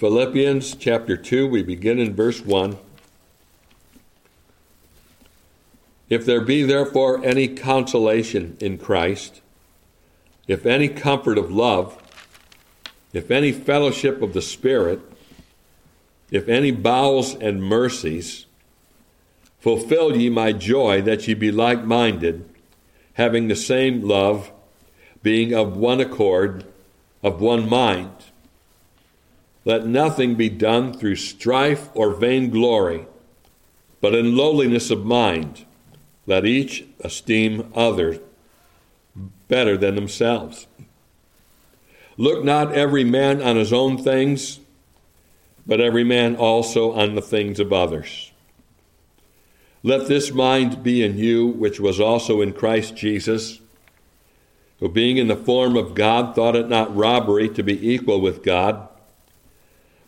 Philippians chapter 2, we begin in verse 1. If there be therefore any consolation in Christ, if any comfort of love, if any fellowship of the Spirit, if any bowels and mercies, fulfill ye my joy that ye be like minded, having the same love, being of one accord, of one mind. Let nothing be done through strife or vainglory, but in lowliness of mind. Let each esteem others better than themselves. Look not every man on his own things, but every man also on the things of others. Let this mind be in you, which was also in Christ Jesus, who being in the form of God thought it not robbery to be equal with God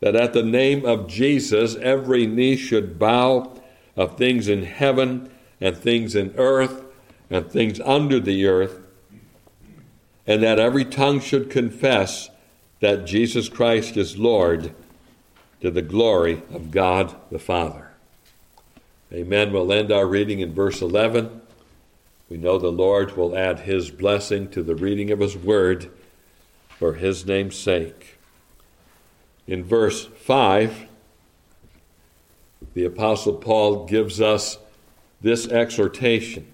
that at the name of Jesus every knee should bow of things in heaven and things in earth and things under the earth, and that every tongue should confess that Jesus Christ is Lord to the glory of God the Father. Amen. We'll end our reading in verse 11. We know the Lord will add his blessing to the reading of his word for his name's sake. In verse 5, the Apostle Paul gives us this exhortation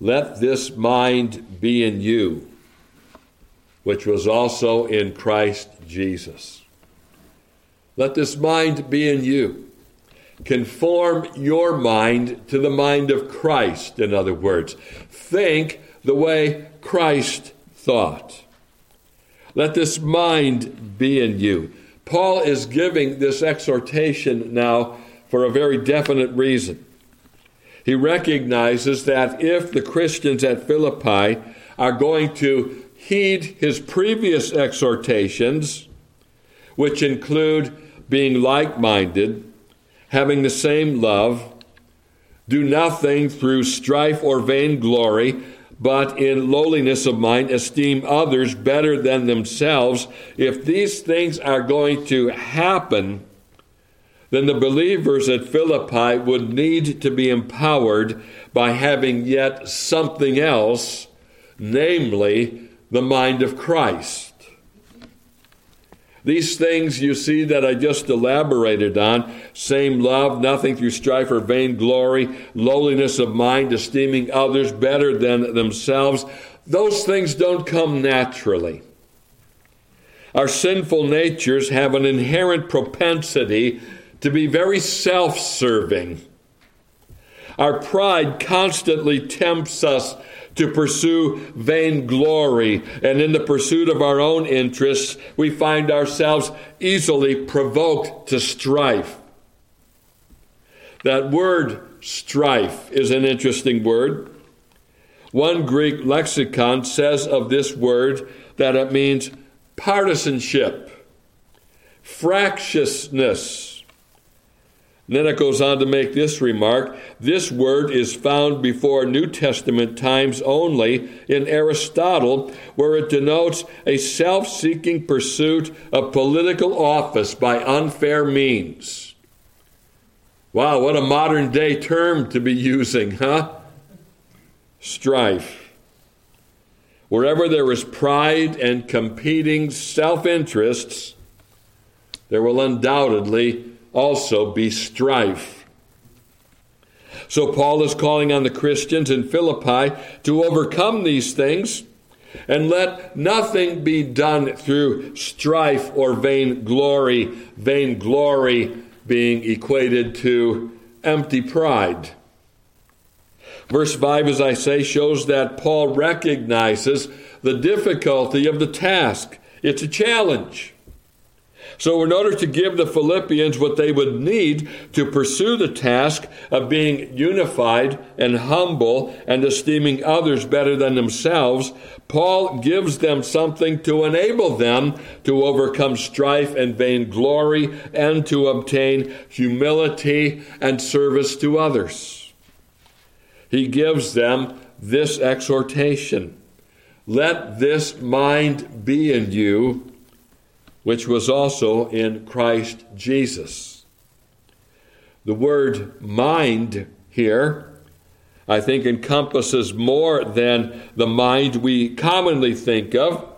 Let this mind be in you, which was also in Christ Jesus. Let this mind be in you. Conform your mind to the mind of Christ, in other words. Think the way Christ thought. Let this mind be in you. Paul is giving this exhortation now for a very definite reason. He recognizes that if the Christians at Philippi are going to heed his previous exhortations, which include being like minded, having the same love, do nothing through strife or vainglory, but in lowliness of mind esteem others better than themselves. If these things are going to happen, then the believers at Philippi would need to be empowered by having yet something else, namely the mind of Christ. These things you see that I just elaborated on same love, nothing through strife or vainglory, lowliness of mind, esteeming others better than themselves those things don't come naturally. Our sinful natures have an inherent propensity to be very self serving. Our pride constantly tempts us to pursue vainglory, and in the pursuit of our own interests, we find ourselves easily provoked to strife. That word strife is an interesting word. One Greek lexicon says of this word that it means partisanship, fractiousness, then it goes on to make this remark this word is found before New Testament times only in Aristotle, where it denotes a self seeking pursuit of political office by unfair means. Wow, what a modern day term to be using, huh? Strife. Wherever there is pride and competing self interests, there will undoubtedly also be strife. So, Paul is calling on the Christians in Philippi to overcome these things and let nothing be done through strife or vain glory, vain glory being equated to empty pride. Verse 5, as I say, shows that Paul recognizes the difficulty of the task. It's a challenge. So, in order to give the Philippians what they would need to pursue the task of being unified and humble and esteeming others better than themselves, Paul gives them something to enable them to overcome strife and vainglory and to obtain humility and service to others. He gives them this exhortation Let this mind be in you which was also in Christ Jesus. The word mind here, I think, encompasses more than the mind we commonly think of.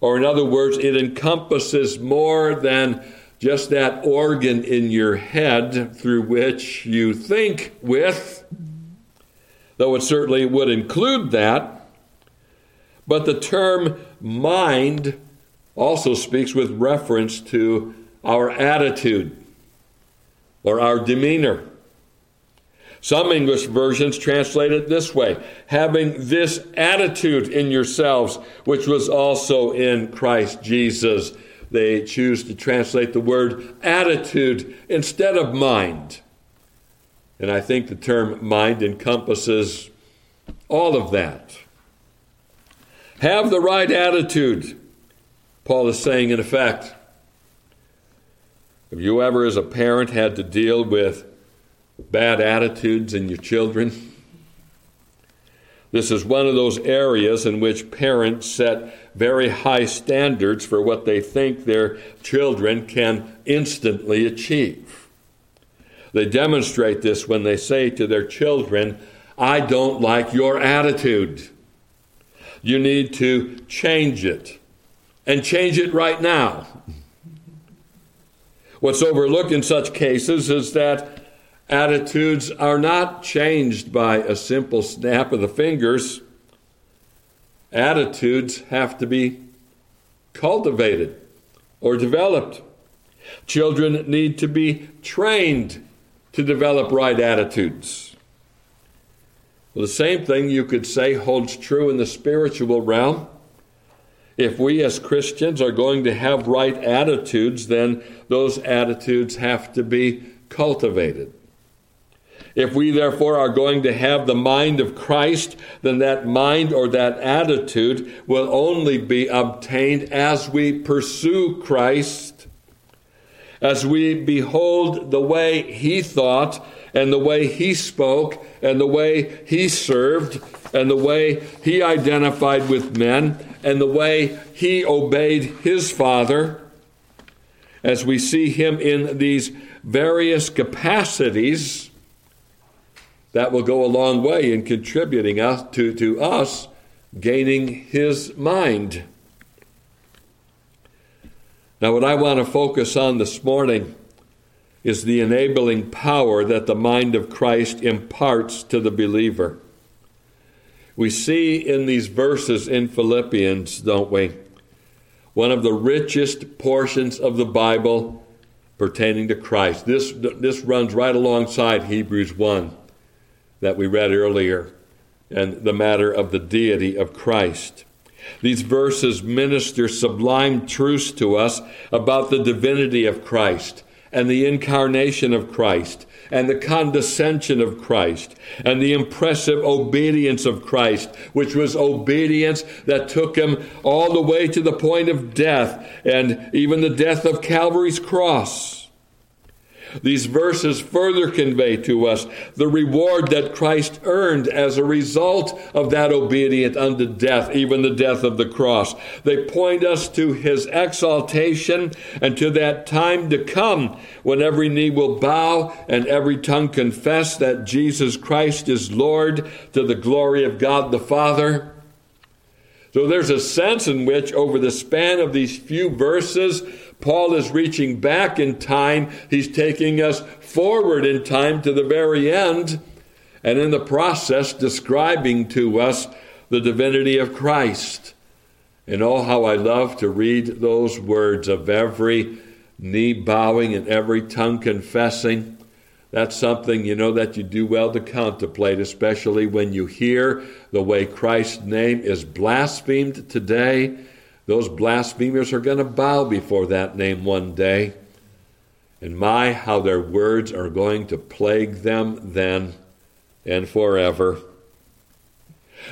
Or, in other words, it encompasses more than just that organ in your head through which you think with, though it certainly would include that. But the term mind also speaks with reference to our attitude or our demeanor. Some English versions translate it this way having this attitude in yourselves, which was also in Christ Jesus. They choose to translate the word attitude instead of mind. And I think the term mind encompasses all of that. Have the right attitude. Paul is saying, in effect, have you ever, as a parent, had to deal with bad attitudes in your children? This is one of those areas in which parents set very high standards for what they think their children can instantly achieve. They demonstrate this when they say to their children, I don't like your attitude. You need to change it and change it right now. What's overlooked in such cases is that attitudes are not changed by a simple snap of the fingers. Attitudes have to be cultivated or developed. Children need to be trained to develop right attitudes. Well, the same thing you could say holds true in the spiritual realm. If we as Christians are going to have right attitudes, then those attitudes have to be cultivated. If we therefore are going to have the mind of Christ, then that mind or that attitude will only be obtained as we pursue Christ, as we behold the way He thought, and the way He spoke, and the way He served, and the way He identified with men, and the way he obeyed his father, as we see him in these various capacities, that will go a long way in contributing us to, to us gaining his mind. Now, what I want to focus on this morning is the enabling power that the mind of Christ imparts to the believer. We see in these verses in Philippians, don't we? One of the richest portions of the Bible pertaining to Christ. This, this runs right alongside Hebrews 1 that we read earlier and the matter of the deity of Christ. These verses minister sublime truths to us about the divinity of Christ and the incarnation of Christ and the condescension of Christ and the impressive obedience of Christ, which was obedience that took him all the way to the point of death and even the death of Calvary's cross. These verses further convey to us the reward that Christ earned as a result of that obedience unto death, even the death of the cross. They point us to his exaltation and to that time to come when every knee will bow and every tongue confess that Jesus Christ is Lord to the glory of God the Father. So there's a sense in which, over the span of these few verses, Paul is reaching back in time. He's taking us forward in time to the very end, and in the process, describing to us the divinity of Christ. And oh, how I love to read those words of every knee bowing and every tongue confessing. That's something, you know, that you do well to contemplate, especially when you hear the way Christ's name is blasphemed today Those blasphemers are going to bow before that name one day. And my, how their words are going to plague them then and forever.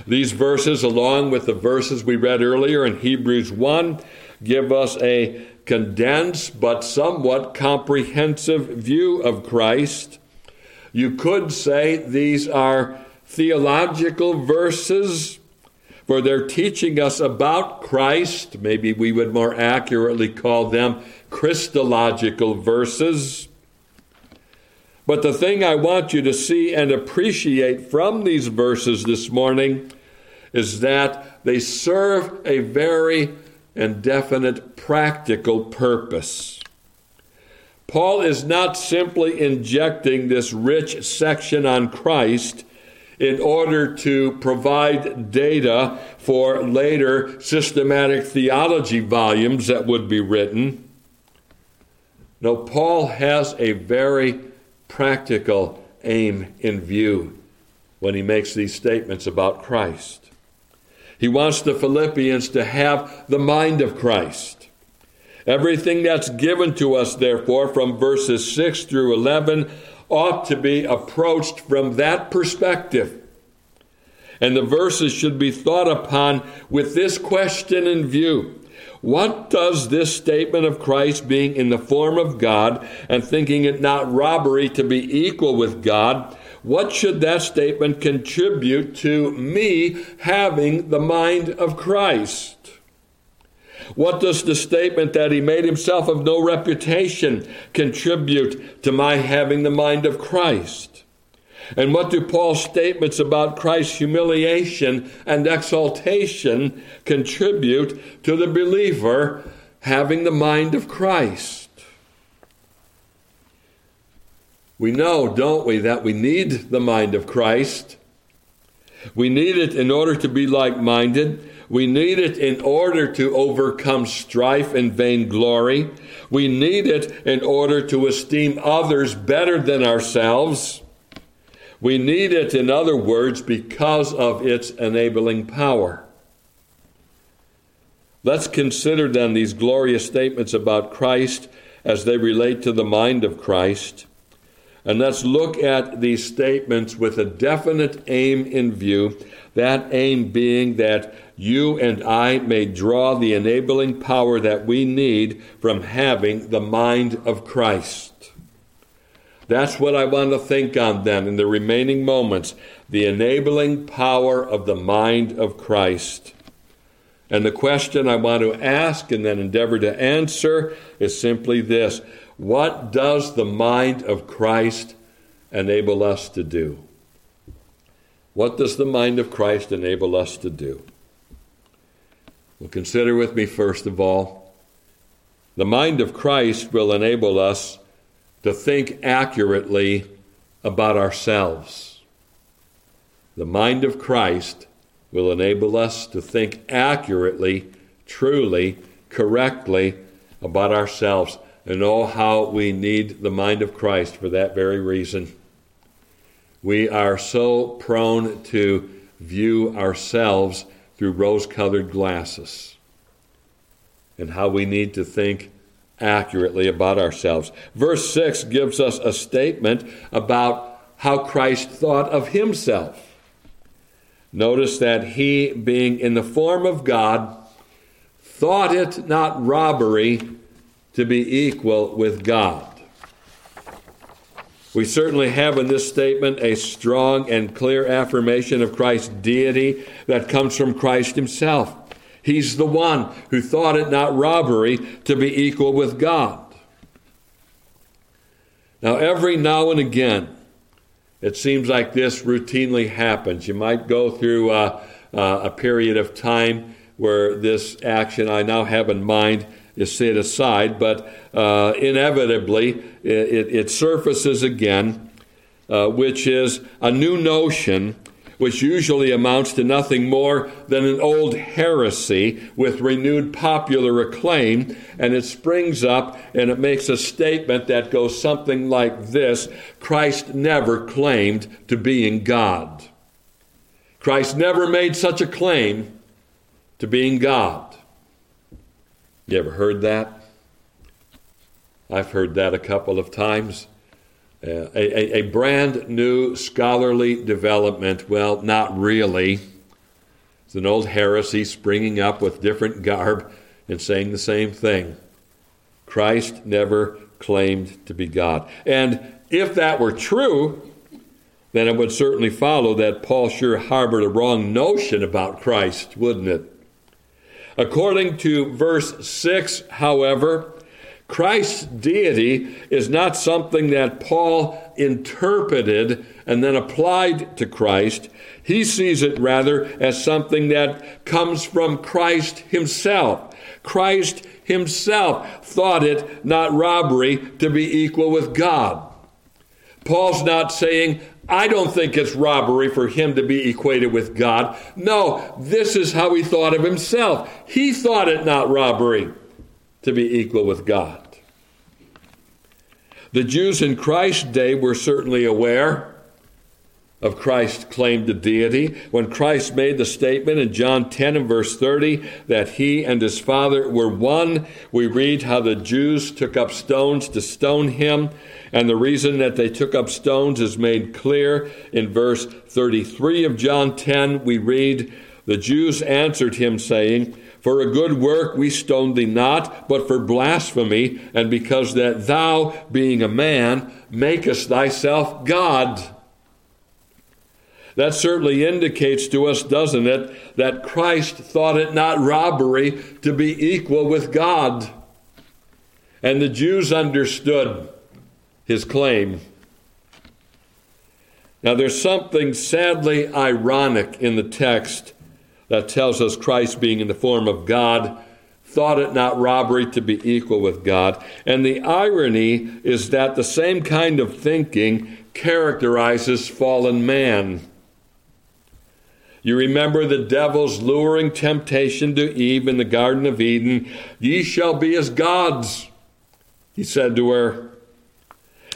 These verses, along with the verses we read earlier in Hebrews 1, give us a condensed but somewhat comprehensive view of Christ. You could say these are theological verses, for they're teaching us about Christ. Maybe we would more accurately call them Christological verses. But the thing I want you to see and appreciate from these verses this morning is that they serve a very and definite practical purpose. Paul is not simply injecting this rich section on Christ in order to provide data for later systematic theology volumes that would be written. No, Paul has a very practical aim in view when he makes these statements about Christ. He wants the Philippians to have the mind of Christ. Everything that's given to us, therefore, from verses 6 through 11, ought to be approached from that perspective. And the verses should be thought upon with this question in view what does this statement of Christ being in the form of God and thinking it not robbery to be equal with God, what should that statement contribute to me having the mind of Christ? What does the statement that he made himself of no reputation contribute to my having the mind of Christ? And what do Paul's statements about Christ's humiliation and exaltation contribute to the believer having the mind of Christ? We know, don't we, that we need the mind of Christ. We need it in order to be like minded. We need it in order to overcome strife and vainglory. We need it in order to esteem others better than ourselves. We need it, in other words, because of its enabling power. Let's consider then these glorious statements about Christ as they relate to the mind of Christ. And let's look at these statements with a definite aim in view, that aim being that you and I may draw the enabling power that we need from having the mind of Christ. That's what I want to think on then in the remaining moments the enabling power of the mind of Christ. And the question I want to ask and then endeavor to answer is simply this What does the mind of Christ enable us to do? What does the mind of Christ enable us to do? Well, consider with me, first of all, the mind of Christ will enable us to think accurately about ourselves. The mind of Christ will enable us to think accurately, truly, correctly about ourselves. And oh, how we need the mind of Christ for that very reason. We are so prone to view ourselves through rose colored glasses. And how we need to think accurately about ourselves. Verse 6 gives us a statement about how Christ thought of himself. Notice that he, being in the form of God, thought it not robbery to be equal with God. We certainly have in this statement a strong and clear affirmation of Christ's deity that comes from Christ himself. He's the one who thought it not robbery to be equal with God. Now, every now and again, it seems like this routinely happens. You might go through uh, uh, a period of time where this action I now have in mind is set aside, but uh, inevitably it, it, surfaces again, uh, which is a new notion which usually amounts to nothing more than an old heresy with renewed popular acclaim, and it springs up and it makes a statement that goes something like this Christ never claimed to being God. Christ never made such a claim to being God. You ever heard that? I've heard that a couple of times. Uh, a, a, brand new scholarly development. Well, not really. It's an old heresy springing up with different garb and saying the same thing. Christ never claimed to be God. And if that were true, then it would certainly follow that Paul sure harbored a wrong notion about Christ, wouldn't it? According to verse 6, however, Christ's deity is not something that Paul interpreted and then applied to Christ. He sees it rather as something that comes from Christ himself. Christ himself thought it not robbery to be equal with God. Paul's not saying, I don't think it's robbery for him to be equated with God. No, this is how he thought of himself. He thought it not robbery to be equal with God. The Jews in Christ's day were certainly aware of Christ's claim to deity. When Christ made the statement in John 10 and verse 30 that he and his Father were one, we read how the Jews took up stones to stone him. And the reason that they took up stones is made clear in verse 33 of John 10. We read, The Jews answered him, saying, For a good work we stone thee not, but for blasphemy, and because that thou, being a man, makest thyself God. That certainly indicates to us, doesn't it, that Christ thought it not robbery to be equal with God. And the Jews understood his claim. Now, there's something sadly ironic in the text that tells us Christ, being in the form of God, thought it not robbery to be equal with God. And the irony is that the same kind of thinking characterizes fallen man. You remember the devil's luring temptation to Eve in the Garden of Eden. Ye shall be as gods, he said to her.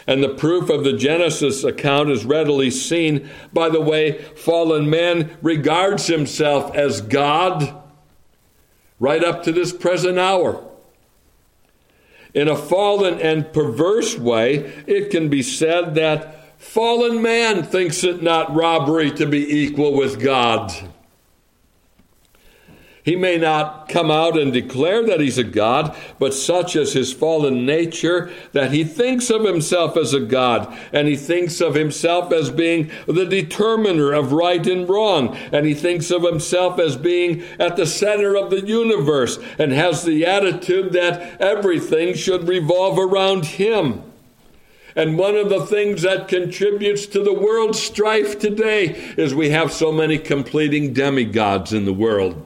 And the proof of the Genesis account is readily seen by the way fallen man regards himself as God right up to this present hour. In a fallen and perverse way, it can be said that fallen man thinks it not robbery to be equal with God. He may not come out and declare that he's a God, but such is his fallen nature that he thinks of himself as a God, and he thinks of himself as being the determiner of right and wrong, and he thinks of himself as being at the center of the universe, and has the attitude that everything should revolve around him. And one of the things that contributes to the world's strife today is we have so many completing demigods in the world.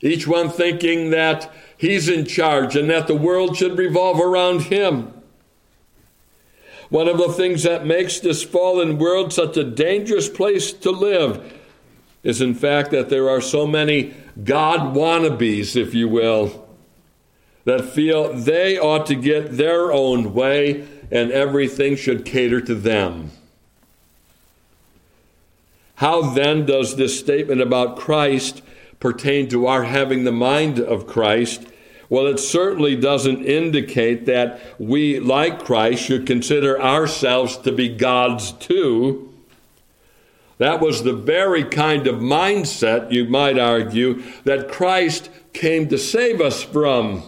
Each one thinking that he's in charge and that the world should revolve around him. One of the things that makes this fallen world such a dangerous place to live is, in fact, that there are so many God wannabes, if you will, that feel they ought to get their own way and everything should cater to them. How then does this statement about Christ pertain to our having the mind of Christ, well, it certainly doesn't indicate that we, like Christ, should consider ourselves to be gods too. That was the very kind of mindset, you might argue, that Christ came to save us from.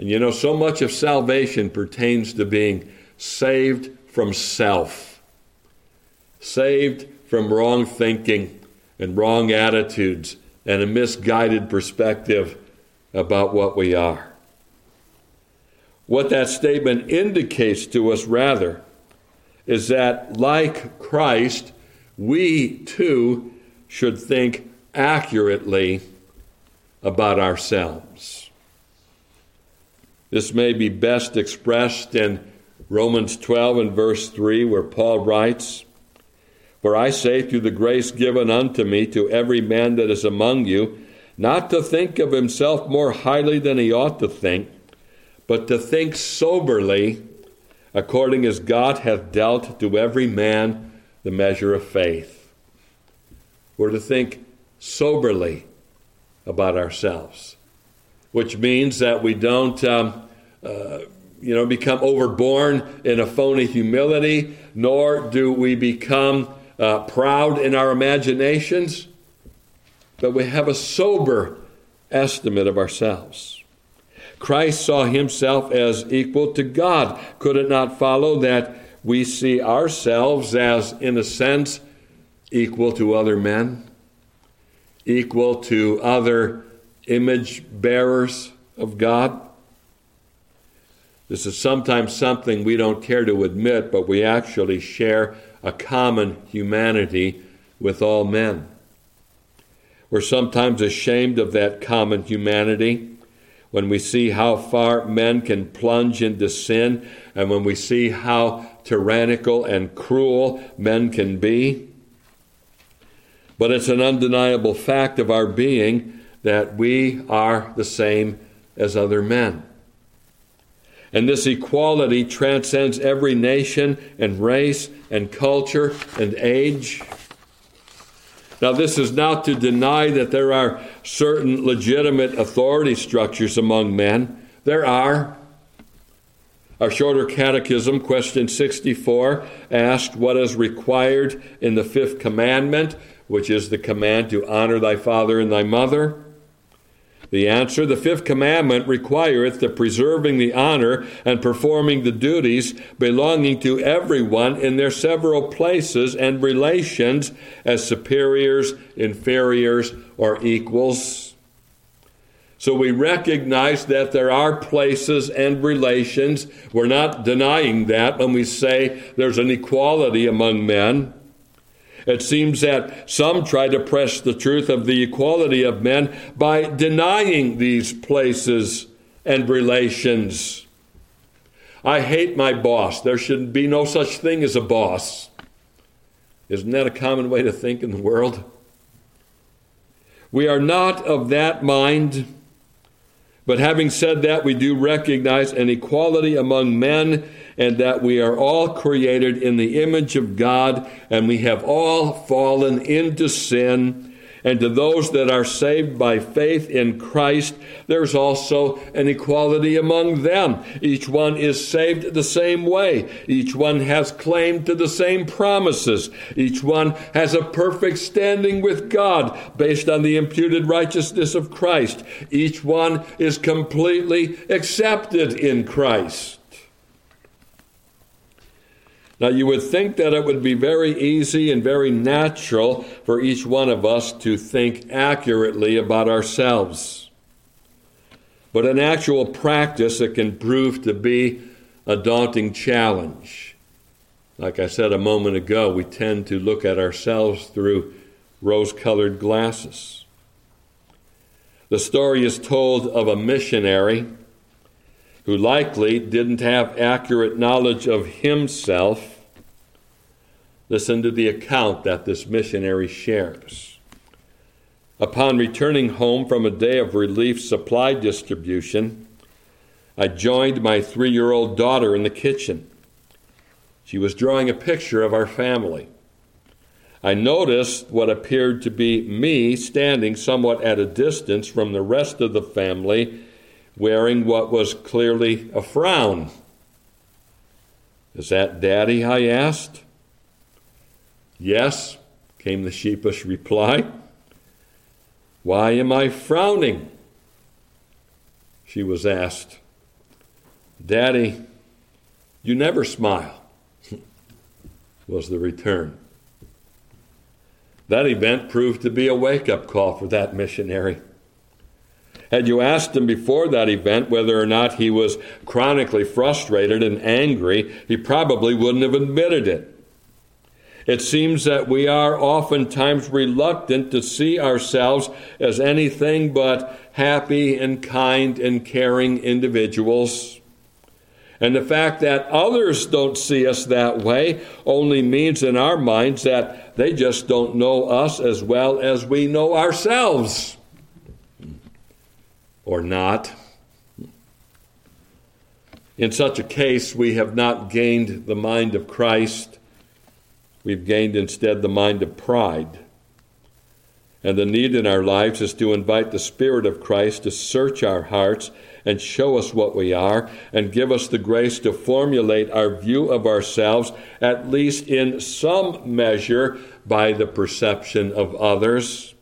And you know, so much of salvation pertains to being saved from self, saved from wrong thinking and wrong attitudes and a misguided perspective about what we are. What that statement indicates to us, rather, is that, like Christ, we too should think accurately about ourselves. This may be best expressed in Romans 12 and verse 3, where Paul writes, for I say, through the grace given unto me, to every man that is among you, not to think of himself more highly than he ought to think, but to think soberly, according as God hath dealt to every man the measure of faith. We're to think soberly about ourselves. Which means that we don't, um, uh, you know, become overborne in a phony humility, nor do we become uh, proud in our imaginations, but we have a sober estimate of ourselves. Christ saw himself as equal to God. Could it not follow that we see ourselves as, in a sense, equal to other men, equal to other image bearers of God? This is sometimes something we don't care to admit, but we actually share a common humanity with all men. We're sometimes ashamed of that common humanity when we see how far men can plunge into sin and when we see how tyrannical and cruel men can be. But it's an undeniable fact of our being that we are the same as other men. And this equality transcends every nation and race and culture and age. Now, this is not to deny that there are certain legitimate authority structures among men. There are. Our shorter catechism, question 64, asked what is required in the fifth commandment, which is the command to honor thy father and thy mother. The answer the fifth commandment requireth the preserving the honor and performing the duties belonging to everyone in their several places and relations as superiors, inferiors, or equals. So we recognize that there are places and relations. We're not denying that when we say there's an equality among men. It seems that some try to press the truth of the equality of men by denying these places and relations. I hate my boss. There should be no such thing as a boss. Isn't that a common way to think in the world? We are not of that mind. But having said that, we do recognize an equality among men and that we are all created in the image of God and we have all fallen into sin. And to those that are saved by faith in Christ, there's also an equality among them. Each one is saved the same way. Each one has claim to the same promises. Each one has a perfect standing with God based on the imputed righteousness of Christ. Each one is completely accepted in Christ. Now, you would think that it would be very easy and very natural for each one of us to think accurately about ourselves. But in actual practice, it can prove to be a daunting challenge. Like I said a moment ago, we tend to look at ourselves through rose colored glasses. The story is told of a missionary who likely didn't have accurate knowledge of himself, listen to the account that this missionary shares. Upon returning home from a day of relief supply distribution, I joined my three year old daughter in the kitchen. She was drawing a picture of our family. I noticed what appeared to be me standing somewhat at a distance from the rest of the family wearing what was clearly a frown. Is that Daddy? I asked. Yes, came the sheepish reply. Why am I frowning? She was asked. Daddy, you never smile, was the return. That event proved to be a wake up call for that missionary. Had you asked him before that event whether or not he was chronically frustrated and angry, he probably wouldn't have admitted it. It seems that we are oftentimes reluctant to see ourselves as anything but happy and kind and caring individuals. And the fact that others don't see us that way only means in our minds that they just don't know us as well as we know ourselves or not. In such a case, we have not gained the mind of Christ, we've gained instead the mind of pride. And the need in our lives is to invite the Spirit of Christ to search our hearts and show us what we are and give us the grace to formulate our view of ourselves, at least in some measure, by the perception of others.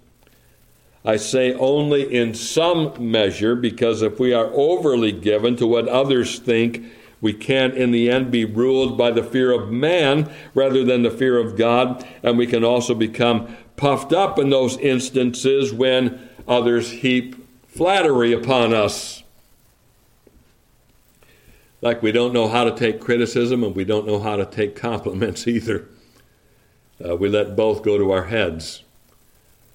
I say only in some measure because if we are overly given to what others think, we can in the end be ruled by the fear of man rather than the fear of God, and we can also become puffed up in those instances when others heap flattery upon us. Like we don't know how to take criticism and we don't know how to take compliments either. Uh, we let both go to our heads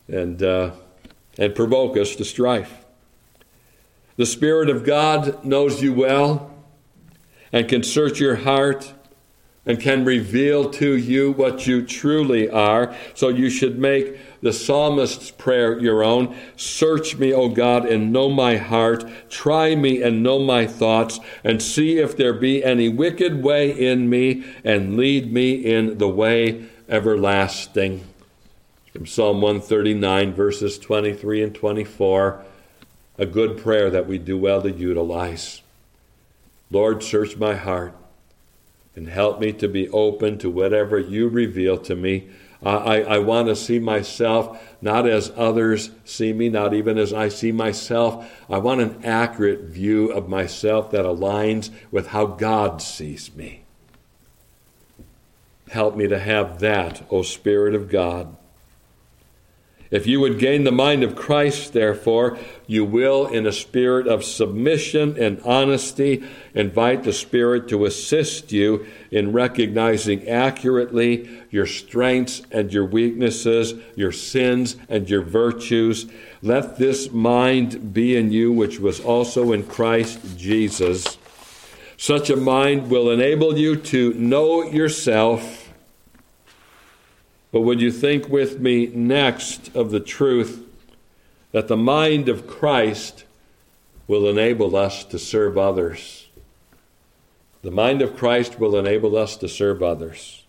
and, uh, and provoke us to strife. The Spirit of God knows you well and can search your heart and can reveal to you what you truly are. So you should make the psalmist's prayer your own. Search me, O God, and know my heart. Try me and know my thoughts, and see if there be any wicked way in me, and lead me in the way everlasting. From Psalm 139, verses 23 and 24, a good prayer that we do well to utilize. Lord, search my heart and help me to be open to whatever you reveal to me. I, I want to see myself not as others see me, not even as I see myself. I want an accurate view of myself that aligns with how God sees me. Help me to have that, O Spirit of God. If you would gain the mind of Christ, therefore, you will, in a spirit of submission and honesty, invite the Spirit to assist you in recognizing accurately your strengths and your weaknesses, your sins and your virtues. Let this mind be in you, which was also in Christ Jesus. Such a mind will enable you to know yourself but would you think with me next of the truth that the mind of Christ will enable us to serve others? The mind of Christ will enable us to serve others.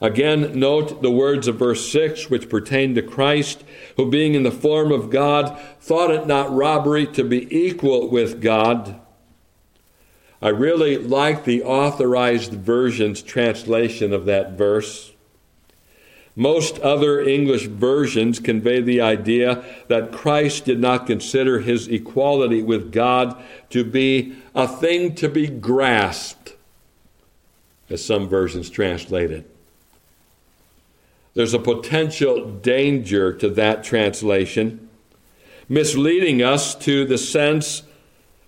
Again, note the words of verse 6, which pertain to Christ, who being in the form of God, thought it not robbery to be equal with God. I really like the authorized version's translation of that verse. Most other English versions convey the idea that Christ did not consider his equality with God to be a thing to be grasped, as some versions translate it. There's a potential danger to that translation, misleading us to the sense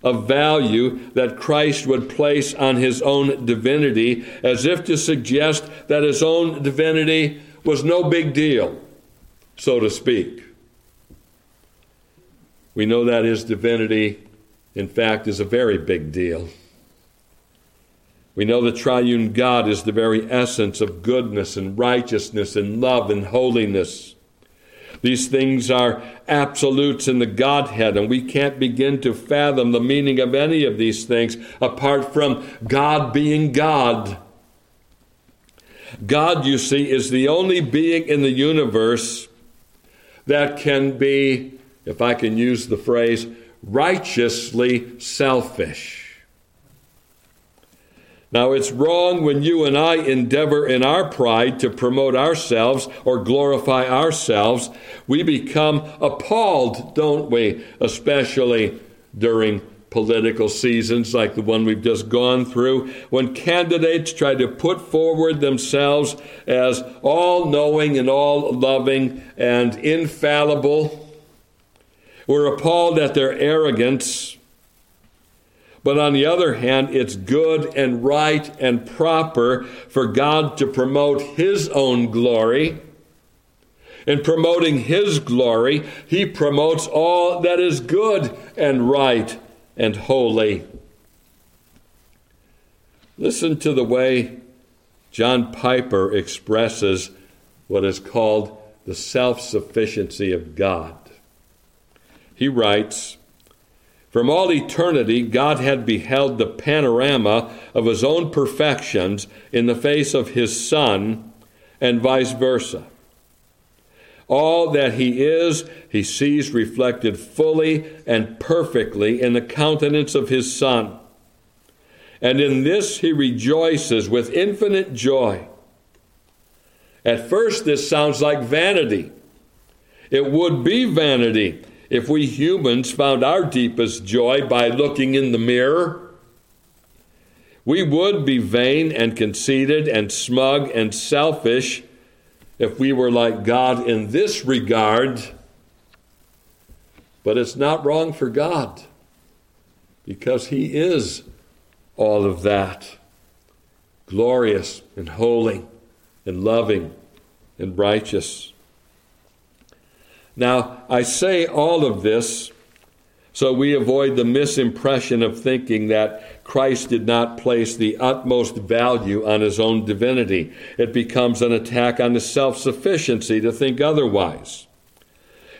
of value that Christ would place on his own divinity, as if to suggest that his own divinity was no big deal, so to speak. We know that his divinity, in fact, is a very big deal. We know the triune God is the very essence of goodness and righteousness and love and holiness. These things are absolutes in the Godhead, and we can't begin to fathom the meaning of any of these things apart from God being God. God, you see, is the only being in the universe that can be, if I can use the phrase, righteously selfish. Now, it's wrong when you and I endeavor in our pride to promote ourselves or glorify ourselves. We become appalled, don't we? Especially during political seasons like the one we've just gone through, when candidates try to put forward themselves as all knowing and all loving and infallible. We're appalled at their arrogance. But on the other hand, it's good and right and proper for God to promote His own glory. In promoting His glory, He promotes all that is good and right and holy. Listen to the way John Piper expresses what is called the self sufficiency of God. He writes, From all eternity, God had beheld the panorama of his own perfections in the face of his Son, and vice versa. All that he is, he sees reflected fully and perfectly in the countenance of his Son. And in this he rejoices with infinite joy. At first, this sounds like vanity. It would be vanity if we humans found our deepest joy by looking in the mirror. We would be vain and conceited and smug and selfish if we were like God in this regard. But it's not wrong for God because He is all of that glorious and holy and loving and righteous. Now, I say all of this so we avoid the misimpression of thinking that Christ did not place the utmost value on his own divinity. It becomes an attack on his self sufficiency to think otherwise.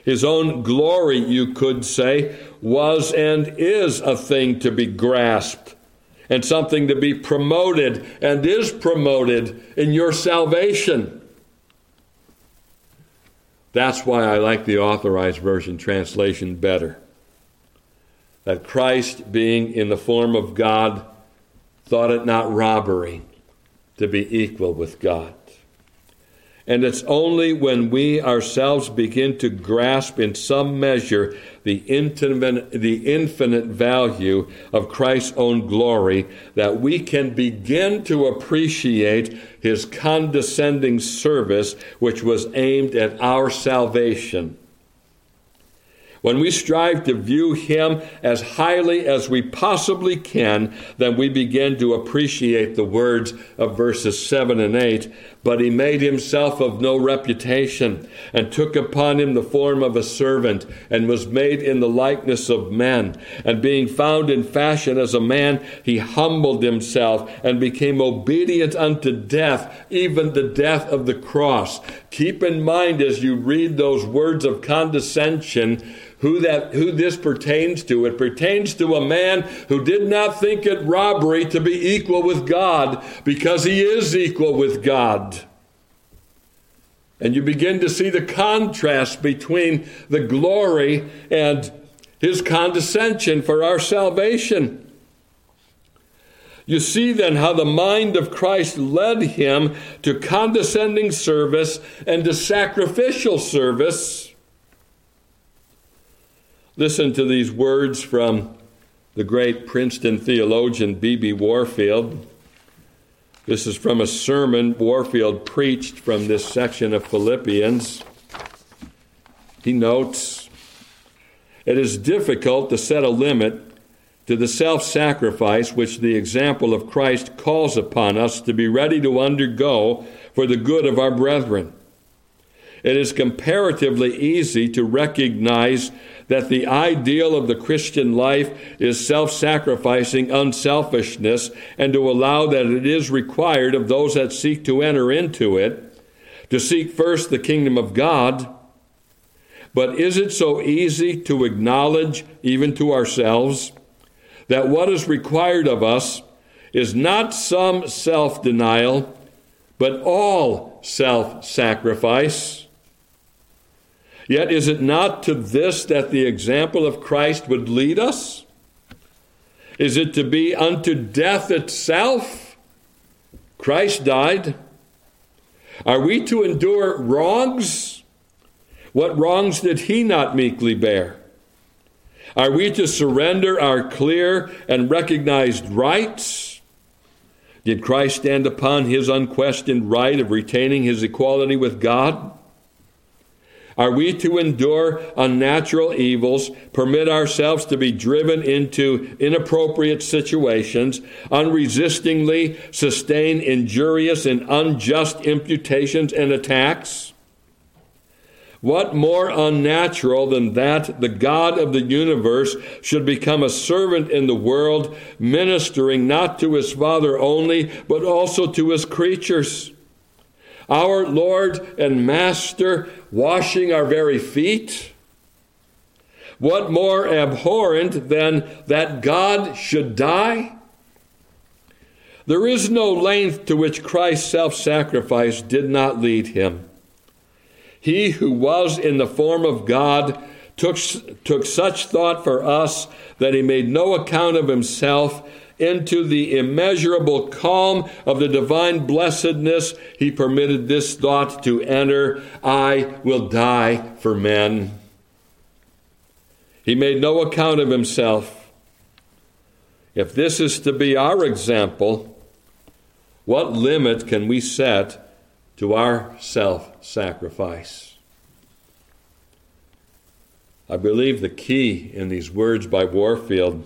His own glory, you could say, was and is a thing to be grasped and something to be promoted and is promoted in your salvation. That's why I like the authorized version translation better. That Christ, being in the form of God, thought it not robbery to be equal with God. And it's only when we ourselves begin to grasp in some measure the infinite, the infinite value of Christ's own glory that we can begin to appreciate his condescending service, which was aimed at our salvation. When we strive to view Him as highly as we possibly can, then we begin to appreciate the words of verses 7 and 8. But He made Himself of no reputation, and took upon Him the form of a servant, and was made in the likeness of men. And being found in fashion as a man, He humbled Himself, and became obedient unto death, even the death of the cross. Keep in mind as you read those words of condescension who that who this pertains to. It pertains to a man who did not think it robbery to be equal with God because he is equal with God. And you begin to see the contrast between the glory and his condescension for our salvation. You see then how the mind of Christ led him to condescending service and to sacrificial service Listen to these words from the great Princeton theologian B.B. Warfield. This is from a sermon Warfield preached from this section of Philippians. He notes It is difficult to set a limit to the self sacrifice which the example of Christ calls upon us to be ready to undergo for the good of our brethren. It is comparatively easy to recognize that the ideal of the Christian life is self sacrificing unselfishness and to allow that it is required of those that seek to enter into it to seek first the kingdom of God. But is it so easy to acknowledge, even to ourselves, that what is required of us is not some self denial, but all self sacrifice? Yet is it not to this that the example of Christ would lead us? Is it to be unto death itself? Christ died. Are we to endure wrongs? What wrongs did he not meekly bear? Are we to surrender our clear and recognized rights? Did Christ stand upon his unquestioned right of retaining his equality with God? Are we to endure unnatural evils, permit ourselves to be driven into inappropriate situations, unresistingly sustain injurious and unjust imputations and attacks? What more unnatural than that the God of the universe should become a servant in the world, ministering not to his Father only, but also to his creatures? Our Lord and Master washing our very feet? What more abhorrent than that God should die? There is no length to which Christ's self sacrifice did not lead him. He who was in the form of God took, took such thought for us that he made no account of himself. Into the immeasurable calm of the divine blessedness, he permitted this thought to enter I will die for men. He made no account of himself. If this is to be our example, what limit can we set to our self sacrifice? I believe the key in these words by Warfield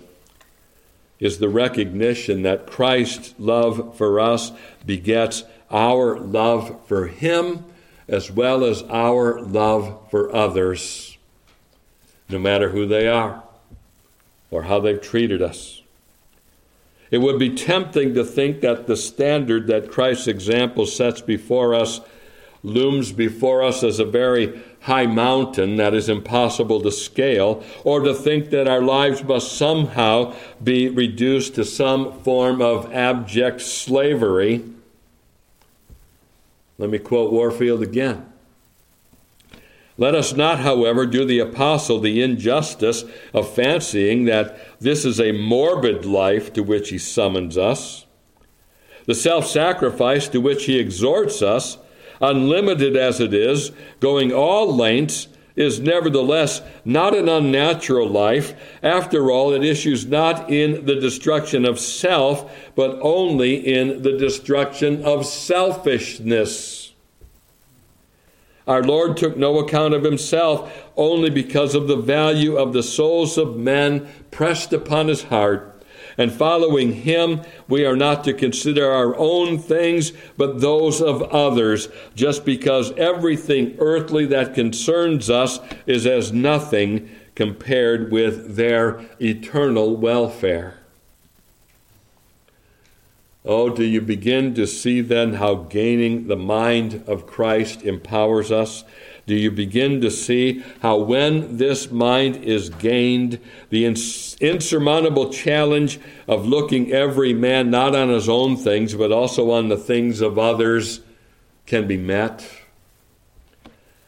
is the recognition that Christ's love for us begets our love for Him as well as our love for others, no matter who they are or how they've treated us. It would be tempting to think that the standard that Christ's example sets before us looms before us as a very high mountain that is impossible to scale, or to think that our lives must somehow be reduced to some form of abject slavery. Let me quote Warfield again. Let us not, however, do the apostle the injustice of fancying that this is a morbid life to which he summons us. The self sacrifice to which he exhorts us unlimited as it is, going all lengths, is nevertheless not an unnatural life. After all, it issues not in the destruction of self, but only in the destruction of selfishness. Our Lord took no account of himself only because of the value of the souls of men pressed upon his heart and following Him, we are not to consider our own things, but those of others, just because everything earthly that concerns us is as nothing compared with their eternal welfare. Oh, do you begin to see then how gaining the mind of Christ empowers us? Do you begin to see how, when this mind is gained, the ins- insurmountable challenge of looking every man not on his own things, but also on the things of others can be met?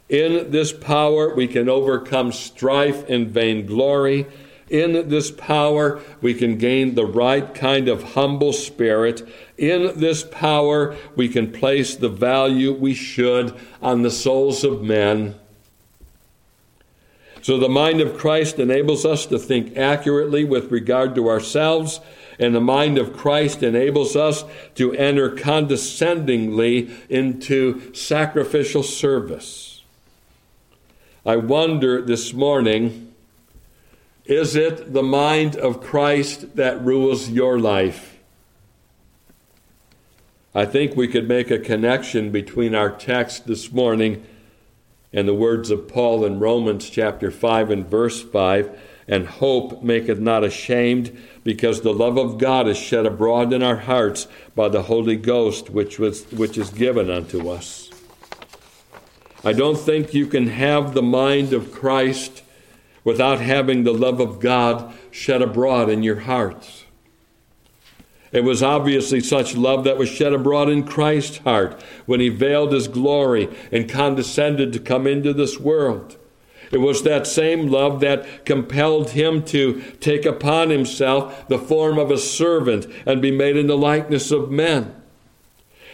In this power, we can overcome strife and vainglory in this power, we can gain the right kind of humble spirit. In this power, we can place the value we should on the souls of men. So, the mind of Christ enables us to think accurately with regard to ourselves, and the mind of Christ enables us to enter condescendingly into sacrificial service. I wonder this morning is it the mind of Christ that rules your life? I think we could make a connection between our text this morning and the words of Paul in Romans chapter 5 and verse 5 and hope maketh not ashamed, because the love of God is shed abroad in our hearts by the Holy Ghost, which, was, which is given unto us. I don't think you can have the mind of Christ without having the love of God shed abroad in your hearts. It was obviously such love that was shed abroad in Christ's heart when he veiled his glory and condescended to come into this world. It was that same love that compelled him to take upon himself the form of a servant and be made in the likeness of men.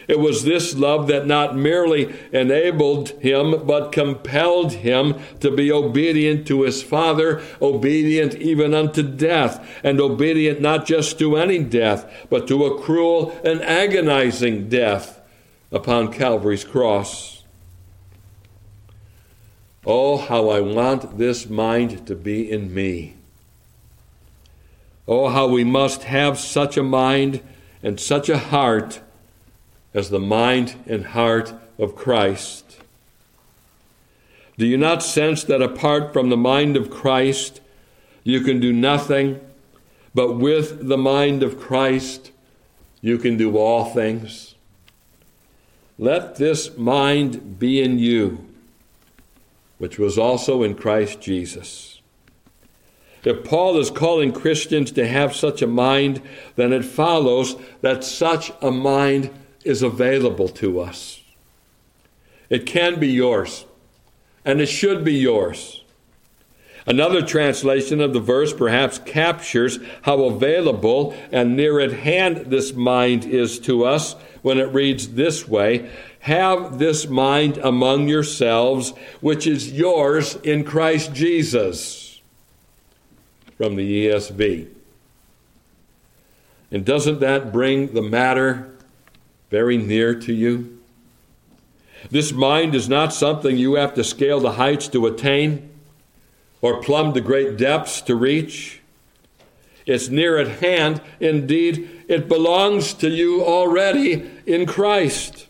It was this love that not merely enabled him, but compelled him to be obedient to his Father, obedient even unto death, and obedient not just to any death, but to a cruel and agonizing death upon Calvary's cross. Oh, how I want this mind to be in me. Oh, how we must have such a mind and such a heart as the mind and heart of Christ. Do you not sense that apart from the mind of Christ, you can do nothing, but with the mind of Christ, you can do all things? Let this mind be in you, which was also in Christ Jesus. If Paul is calling Christians to have such a mind, then it follows that such a mind is available to us. It can be yours. and it should be yours. Another translation of the verse perhaps captures how available and near at hand this mind is to us when it reads this way Have this mind among yourselves, which is yours in Christ Jesus. From the ESV. And doesn't that bring the matter very near to you? This mind is not something you have to scale the heights to attain or plumb the great depths to reach. It's near at hand. Indeed, it belongs to you already in Christ.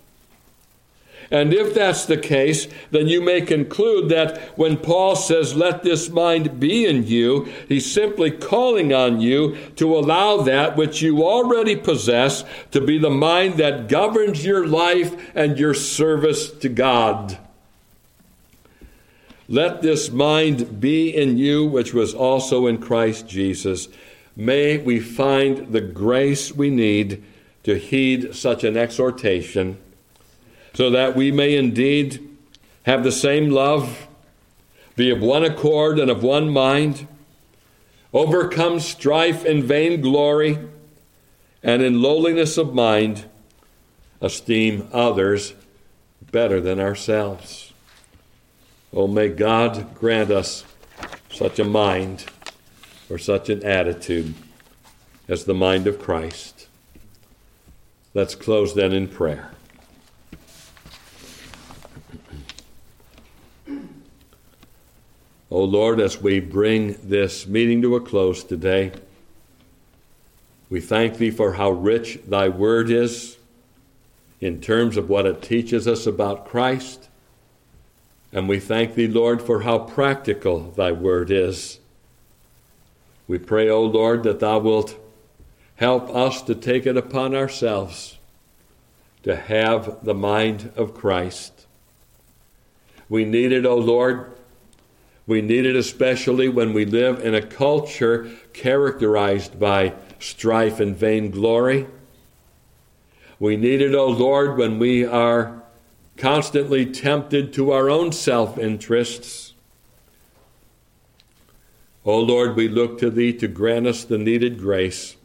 And if that's the case, then you may conclude that when Paul says, Let this mind be in you, he's simply calling on you to allow that which you already possess to be the mind that governs your life and your service to God. Let this mind be in you, which was also in Christ Jesus. May we find the grace we need to heed such an exhortation so that we may indeed have the same love, be of one accord and of one mind, overcome strife and vainglory, and in lowliness of mind esteem others better than ourselves. Oh, may God grant us such a mind or such an attitude as the mind of Christ. Let's close then in prayer. O oh Lord, as we bring this meeting to a close today, we thank Thee for how rich Thy Word is in terms of what it teaches us about Christ. And we thank Thee, Lord, for how practical Thy Word is. We pray, O oh Lord, that Thou wilt help us to take it upon ourselves to have the mind of Christ. We need it, O oh Lord, we need it especially when we live in a culture characterized by strife and vainglory. We need it, O oh Lord, when we are constantly tempted to our own self interests. O oh Lord, we look to Thee to grant us the needed grace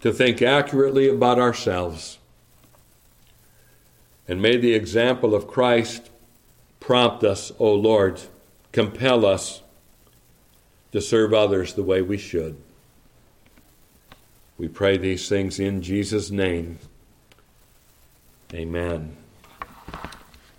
to think accurately about ourselves. And may the example of Christ Prompt us, O Lord, compel us to serve others the way we should. We pray these things in Jesus' name. Amen.